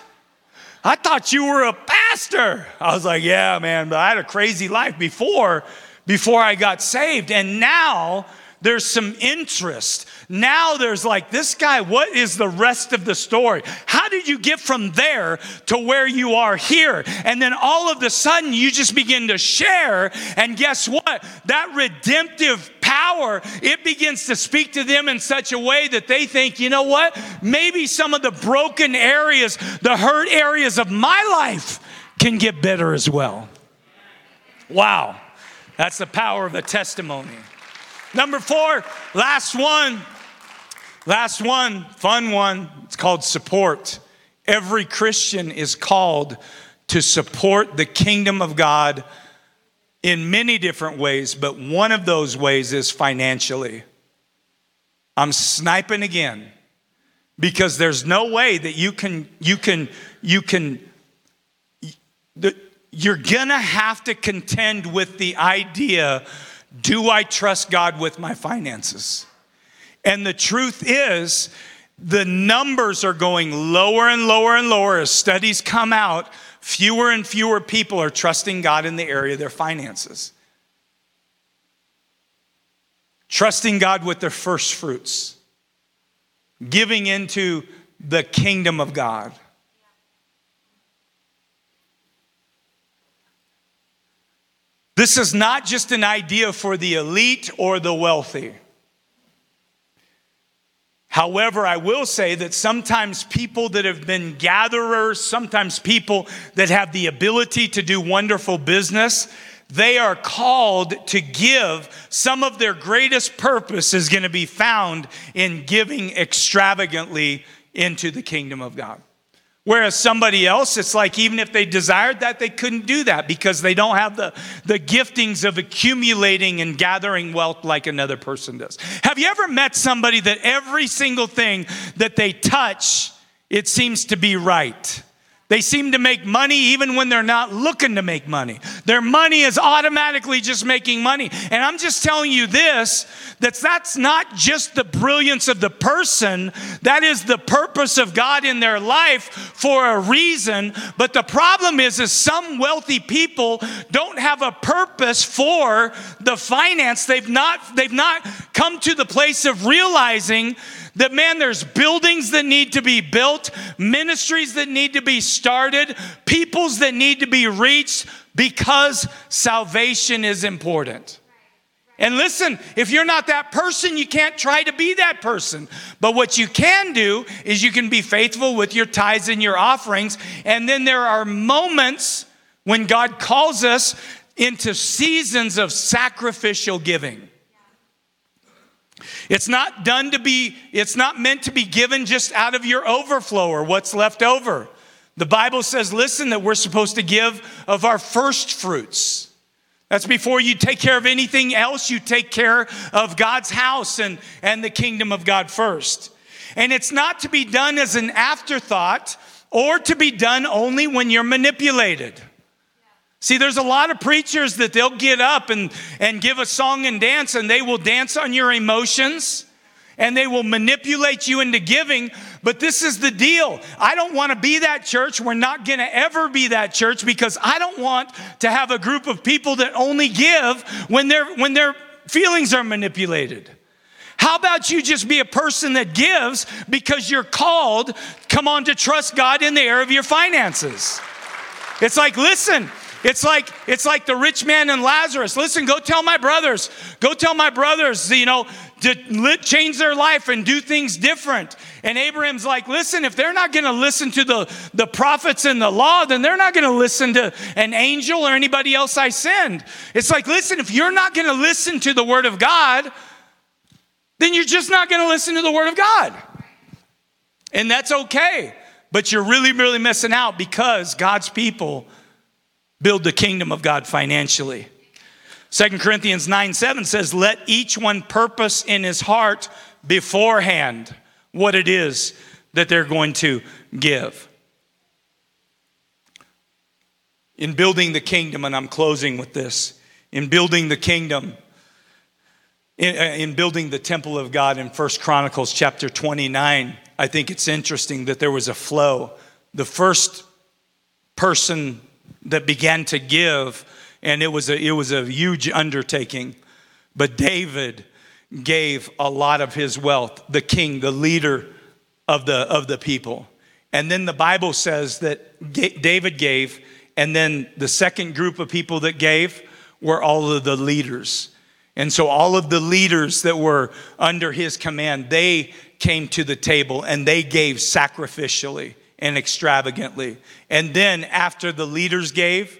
S2: I thought you were a pastor. I was like, yeah, man, but I had a crazy life before, before I got saved. And now there's some interest. Now there's like, this guy, what is the rest of the story? How did you get from there to where you are here? And then all of a sudden you just begin to share. And guess what? That redemptive power, it begins to speak to them in such a way that they think, you know what? Maybe some of the broken areas, the hurt areas of my life can get better as well. Wow. That's the power of the testimony. Number four, last one. Last one, fun one. It's called support. Every Christian is called to support the kingdom of God in many different ways, but one of those ways is financially. I'm sniping again because there's no way that you can you can you can you're gonna have to contend with the idea do I trust God with my finances? And the truth is, the numbers are going lower and lower and lower as studies come out. Fewer and fewer people are trusting God in the area of their finances. Trusting God with their first fruits, giving into the kingdom of God. This is not just an idea for the elite or the wealthy. However, I will say that sometimes people that have been gatherers, sometimes people that have the ability to do wonderful business, they are called to give. Some of their greatest purpose is going to be found in giving extravagantly into the kingdom of God. Whereas somebody else, it's like even if they desired that, they couldn't do that because they don't have the, the giftings of accumulating and gathering wealth like another person does. Have you ever met somebody that every single thing that they touch, it seems to be right? They seem to make money even when they're not looking to make money. Their money is automatically just making money. And I'm just telling you this that that's not just the brilliance of the person, that is the purpose of God in their life for a reason. But the problem is is some wealthy people don't have a purpose for the finance. They've not they've not come to the place of realizing that, man, there's buildings that need to be built, ministries that need to be started, peoples that need to be reached because salvation is important. And listen, if you're not that person, you can't try to be that person. But what you can do is you can be faithful with your tithes and your offerings. And then there are moments when God calls us into seasons of sacrificial giving. It's not done to be, it's not meant to be given just out of your overflow or what's left over. The Bible says, listen, that we're supposed to give of our first fruits. That's before you take care of anything else, you take care of God's house and, and the kingdom of God first. And it's not to be done as an afterthought or to be done only when you're manipulated. See, there's a lot of preachers that they'll get up and, and give a song and dance, and they will dance on your emotions and they will manipulate you into giving. But this is the deal. I don't want to be that church. We're not going to ever be that church because I don't want to have a group of people that only give when, when their feelings are manipulated. How about you just be a person that gives because you're called, come on, to trust God in the area of your finances? It's like, listen, it's like it's like the rich man and Lazarus. Listen, go tell my brothers. Go tell my brothers, you know, to change their life and do things different. And Abraham's like, listen, if they're not going to listen to the, the prophets and the law, then they're not going to listen to an angel or anybody else I send. It's like, listen, if you're not going to listen to the word of God, then you're just not going to listen to the word of God. And that's okay. But you're really, really missing out because God's people build the kingdom of God financially. Second Corinthians 9 7 says, Let each one purpose in his heart beforehand what it is that they're going to give. In building the kingdom, and I'm closing with this, in building the kingdom, in, uh, in building the temple of God in First Chronicles chapter 29, I think it's interesting that there was a flow. The first person that began to give, and it was a, it was a huge undertaking. But David gave a lot of his wealth, the king, the leader of the, of the people. And then the Bible says that David gave, and then the second group of people that gave were all of the leaders. And so all of the leaders that were under his command, they came to the table and they gave sacrificially and extravagantly. And then, after the leaders gave,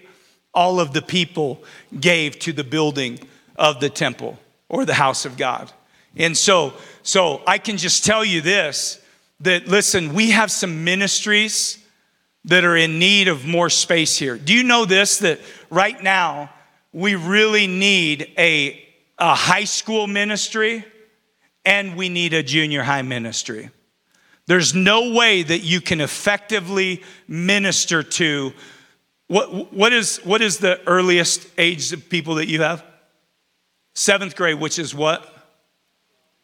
S2: all of the people gave to the building of the temple or the house of God. And so, so I can just tell you this that listen, we have some ministries that are in need of more space here. Do you know this that right now we really need a, a high school ministry and we need a junior high ministry? There's no way that you can effectively minister to What, what, is, what is the earliest age of people that you have? Seventh grade, which is what?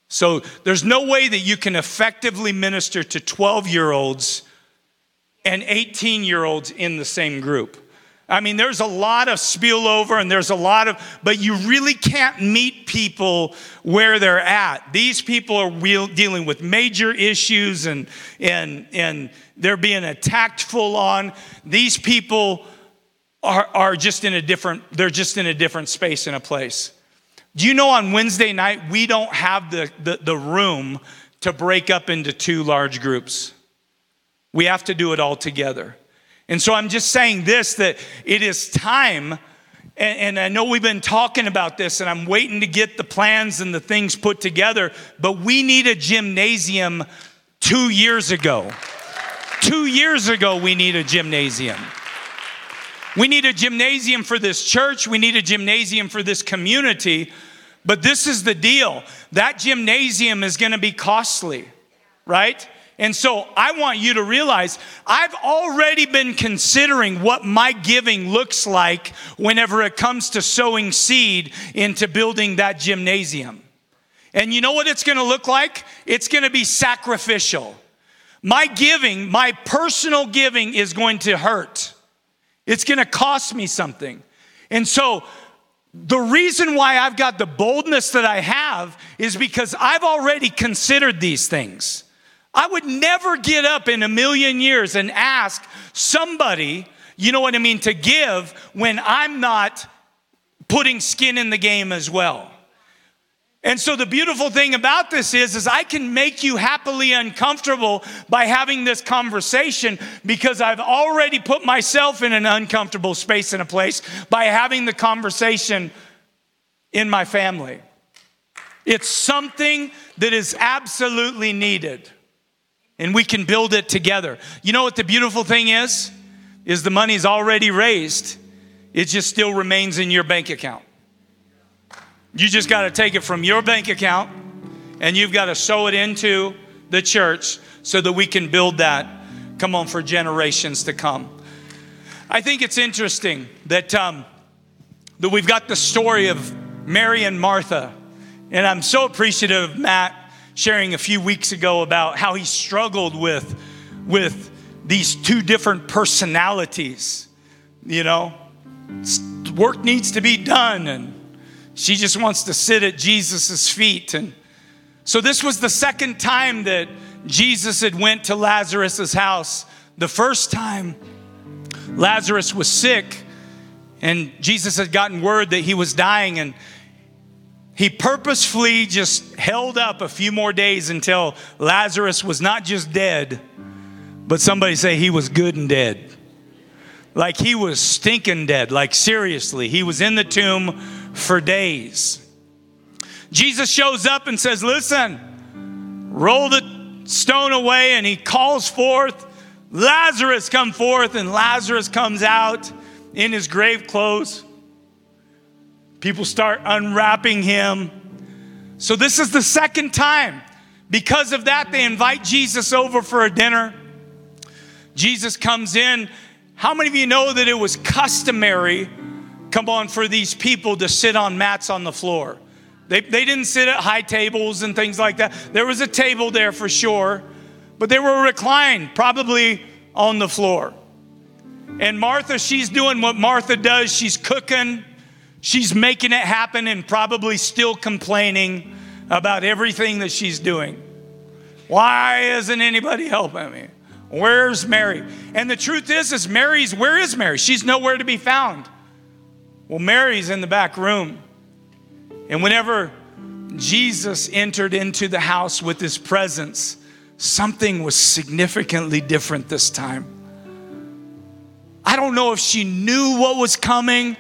S2: So there's no way that you can effectively minister to 12 year olds and 18 year olds in the same group. I mean, there's a lot of spillover and there's a lot of, but you really can't meet people where they're at. These people are real, dealing with major issues and, and, and they're being attacked full on. These people are, are just in a different, they're just in a different space and a place. Do you know on Wednesday night, we don't have the, the, the room to break up into two large groups? We have to do it all together. And so I'm just saying this that it is time, and, and, I know we've been talking about this, and I'm waiting to get the plans and the things put together, but we need a gymnasium two years ago. Two years ago, we need a gymnasium. We need a gymnasium for this church, we need a gymnasium for this community, but this is the deal that gymnasium is gonna be costly, right? And so I want you to realize I've already been considering what my giving looks like whenever it comes to sowing seed into building that gymnasium. And you know what it's gonna look like? It's gonna be sacrificial. My giving, my personal giving, is going to hurt. It's gonna cost me something. And so the reason why I've got the boldness that I have is because I've already considered these things. I would never get up in a million years and ask somebody, you know what I mean, to give when I'm not putting skin in the game as well. And so the beautiful thing about this is is I can make you happily uncomfortable by having this conversation because I've already put myself in an uncomfortable space and a place by having the conversation in my family. It's something that is absolutely needed and we can build it together. You know what the beautiful thing is? Is the money's already raised. It just still remains in your bank account. You just got to take it from your bank account and you've got to sow it into the church so that we can build that come on for generations to come. I think it's interesting that um, that we've got the story of Mary and Martha, and I'm so appreciative of Matt sharing a few weeks ago about how he struggled with, with these two different personalities. You know, work needs to be done, and she just wants to sit at Jesus' feet. And so this was the second time that Jesus had went to Lazarus' house. The first time Lazarus was sick, and Jesus had gotten word that he was dying, and he purposefully just held up a few more days until Lazarus was not just dead, but somebody say he was good and dead. Like he was stinking dead, like seriously. He was in the tomb for days. Jesus shows up and says, Listen, roll the stone away, and he calls forth, Lazarus, come forth, and Lazarus comes out in his grave clothes. People start unwrapping him. So, this is the second time. Because of that, they invite Jesus over for a dinner. Jesus comes in. How many of you know that it was customary, come on, for these people to sit on mats on the floor? They, they didn't sit at high tables and things like that. There was a table there for sure, but they were reclined, probably on the floor. And Martha, she's doing what Martha does. She's cooking, She's making it happen and probably still complaining about everything that she's doing. Why isn't anybody helping me? Where's Mary? And the truth is, is Mary's, where is Mary? She's nowhere to be found. Well, Mary's in the back room. And whenever Jesus entered into the house with his presence, something was significantly different this time. I don't know if she knew what was coming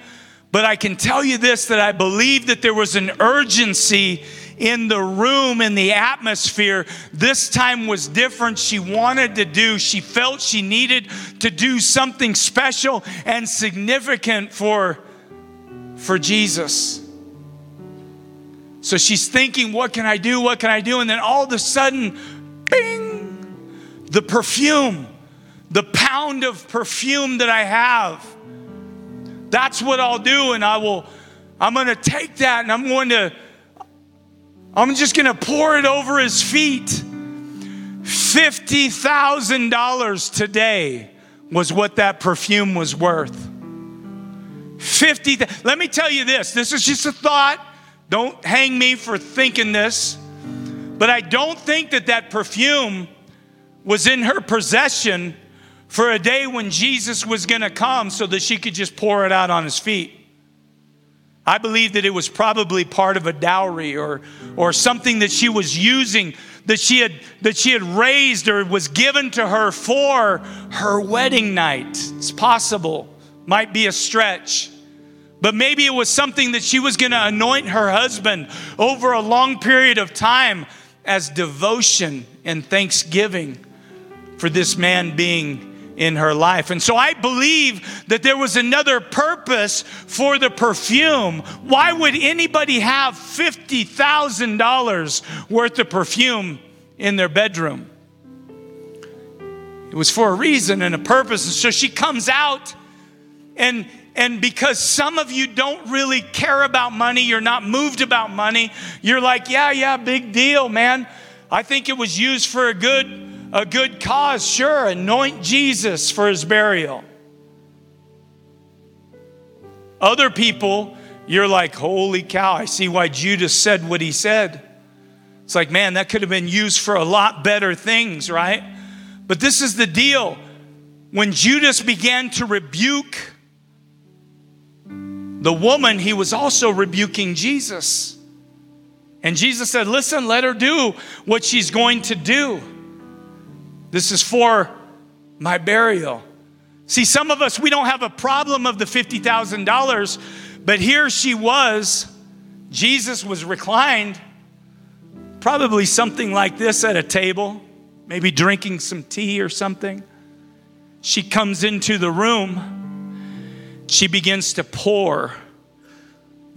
S2: but I can tell you this that I believe that there was an urgency in the room, in the atmosphere. This time was different. She wanted to do, she felt she needed to do something special and significant for, for Jesus. So she's thinking, what can I do? What can I do? And then all of a sudden, bing, the perfume, the pound of perfume that I have That's what I'll do, and I will, I'm gonna take that and I'm going to, I'm just gonna pour it over his feet. $50,000 today was what that perfume was worth. 50, let me tell you this this is just a thought. Don't hang me for thinking this. But I don't think that that perfume was in her possession for a day when Jesus was going to come so that she could just pour it out on his feet. I believe that it was probably part of a dowry or, or something that she was using that she had that she had raised or was given to her for her wedding night. It's possible. Might be a stretch. But maybe it was something that she was going to anoint her husband over a long period of time as devotion and thanksgiving for this man being in her life. And so I believe that there was another purpose for the perfume. Why would anybody have $50,000 worth of perfume in their bedroom? It was for a reason and a purpose. And so she comes out and and because some of you don't really care about money, you're not moved about money, you're like, yeah, yeah, big deal, man. I think it was used for a good a good cause, sure, anoint Jesus for his burial. Other people, you're like, holy cow, I see why Judas said what he said. It's like, man, that could have been used for a lot better things, right? But this is the deal. When Judas began to rebuke the woman, he was also rebuking Jesus. And Jesus said, Listen, let her do what she's going to do. This is for my burial. See, some of us, we don't have a problem of the $50,000, but here she was. Jesus was reclined, probably something like this at a table, maybe drinking some tea or something. She comes into the room. She begins to pour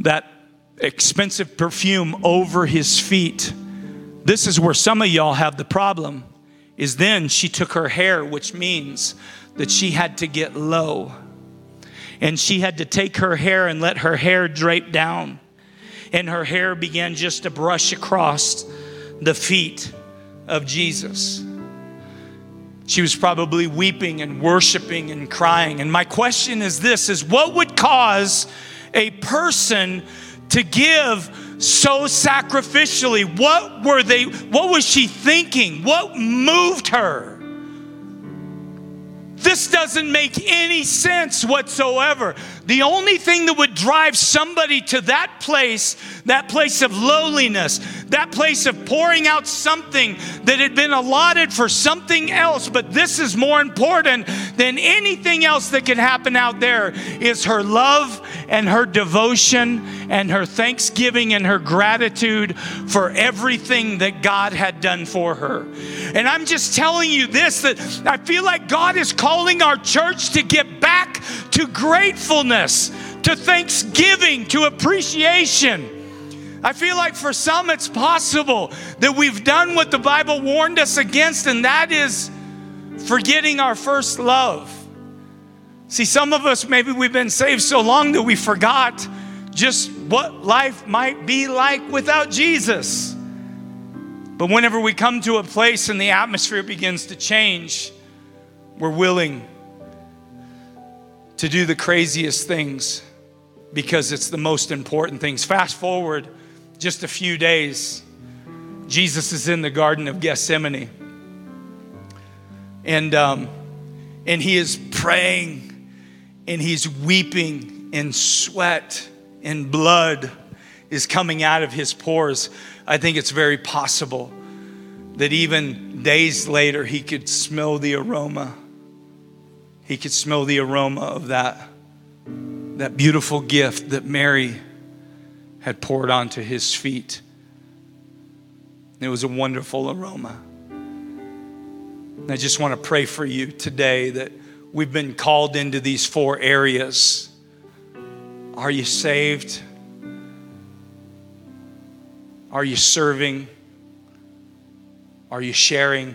S2: that expensive perfume over his feet. This is where some of y'all have the problem is then she took her hair, which means that she had to get low. And she had to take her hair and let her hair drape down. And her hair began just to brush across the feet of Jesus. She was probably weeping and worshiping and crying. And my question is this is what would cause a person to give so sacrificially? What were they what was she thinking? What moved her? This doesn't make any sense whatsoever. The only thing that would drive somebody to that place, that place of lowliness, that place of pouring out something that had been allotted for something else, but this is more important than anything else that could happen out there, is her love and her devotion and her thanksgiving and her gratitude for everything that God had done for her. And I'm just telling you this that I feel like God is calling our church to get back to gratefulness, to thanksgiving, to appreciation. I feel like for some it's possible that we've done what the Bible warned us against, and that is forgetting our first love. See, some of us, maybe we've been saved so long that we forgot just what life might be like without Jesus. But whenever we come to a place and the atmosphere begins to change, we're willing to do the craziest things because it's the most important things. Fast forward just a few days, Jesus is in the Garden of Gethsemane. And, um, and he is praying and he's weeping, and sweat and blood is coming out of his pores. I think it's very possible that even days later he could smell the aroma he could smell the aroma of that, that beautiful gift that Mary had poured onto his feet. It was a wonderful aroma. And I just want to pray for you today that we've been called into these four areas. Are you saved? Are you serving? Are you sharing?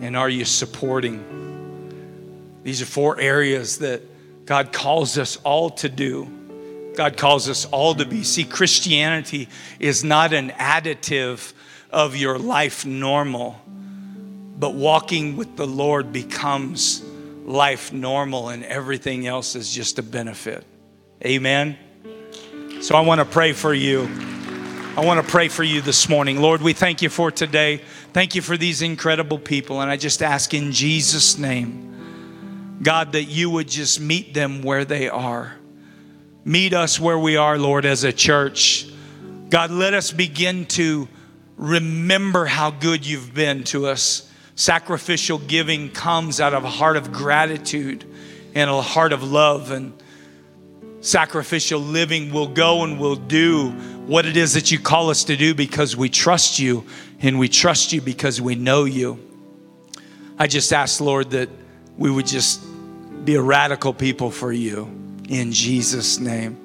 S2: And are you supporting? These are four areas that God calls us all to do. God calls us all to be. See, Christianity is not an additive of your life normal, but walking with the Lord becomes life normal and everything else is just a benefit. Amen. So I want to pray for you. I want to pray for you this morning. Lord, we thank you for today. Thank you for these incredible people. And I just ask in Jesus' name, God, that you would just meet them where they are. Meet us where we are, Lord, as a church. God, let us begin to remember how good you've been to us. Sacrificial giving comes out of a heart of gratitude and a heart of love. And sacrificial living will go and will do what it is that you call us to do because we trust you and we trust you because we know you. I just ask, Lord, that we would just be a radical people for you in Jesus' name.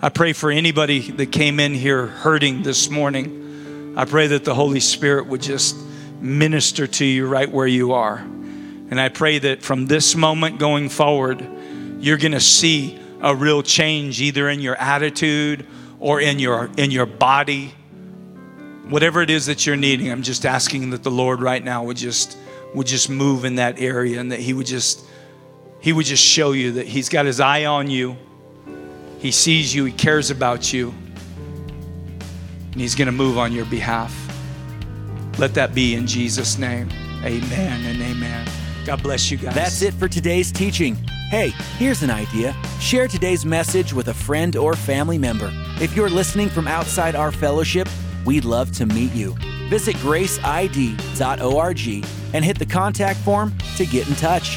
S2: I pray for anybody that came in here hurting this morning. I pray that the Holy Spirit would just minister to you right where you are. And I pray that from this moment going forward, you're going to see a real change either in your attitude or in your in your body whatever it is that you're needing i'm just asking that the lord right now would just would just move in that area and that he would just he would just show you that he's got his eye on you he sees you he cares about you and he's going to move on your behalf let that be in jesus name amen and amen god bless you guys
S1: that's it for today's teaching Hey, here's an idea. Share today's message with a friend or family member. If you're listening from outside our fellowship, we'd love to meet you. Visit graceid.org and hit the contact form to get in touch.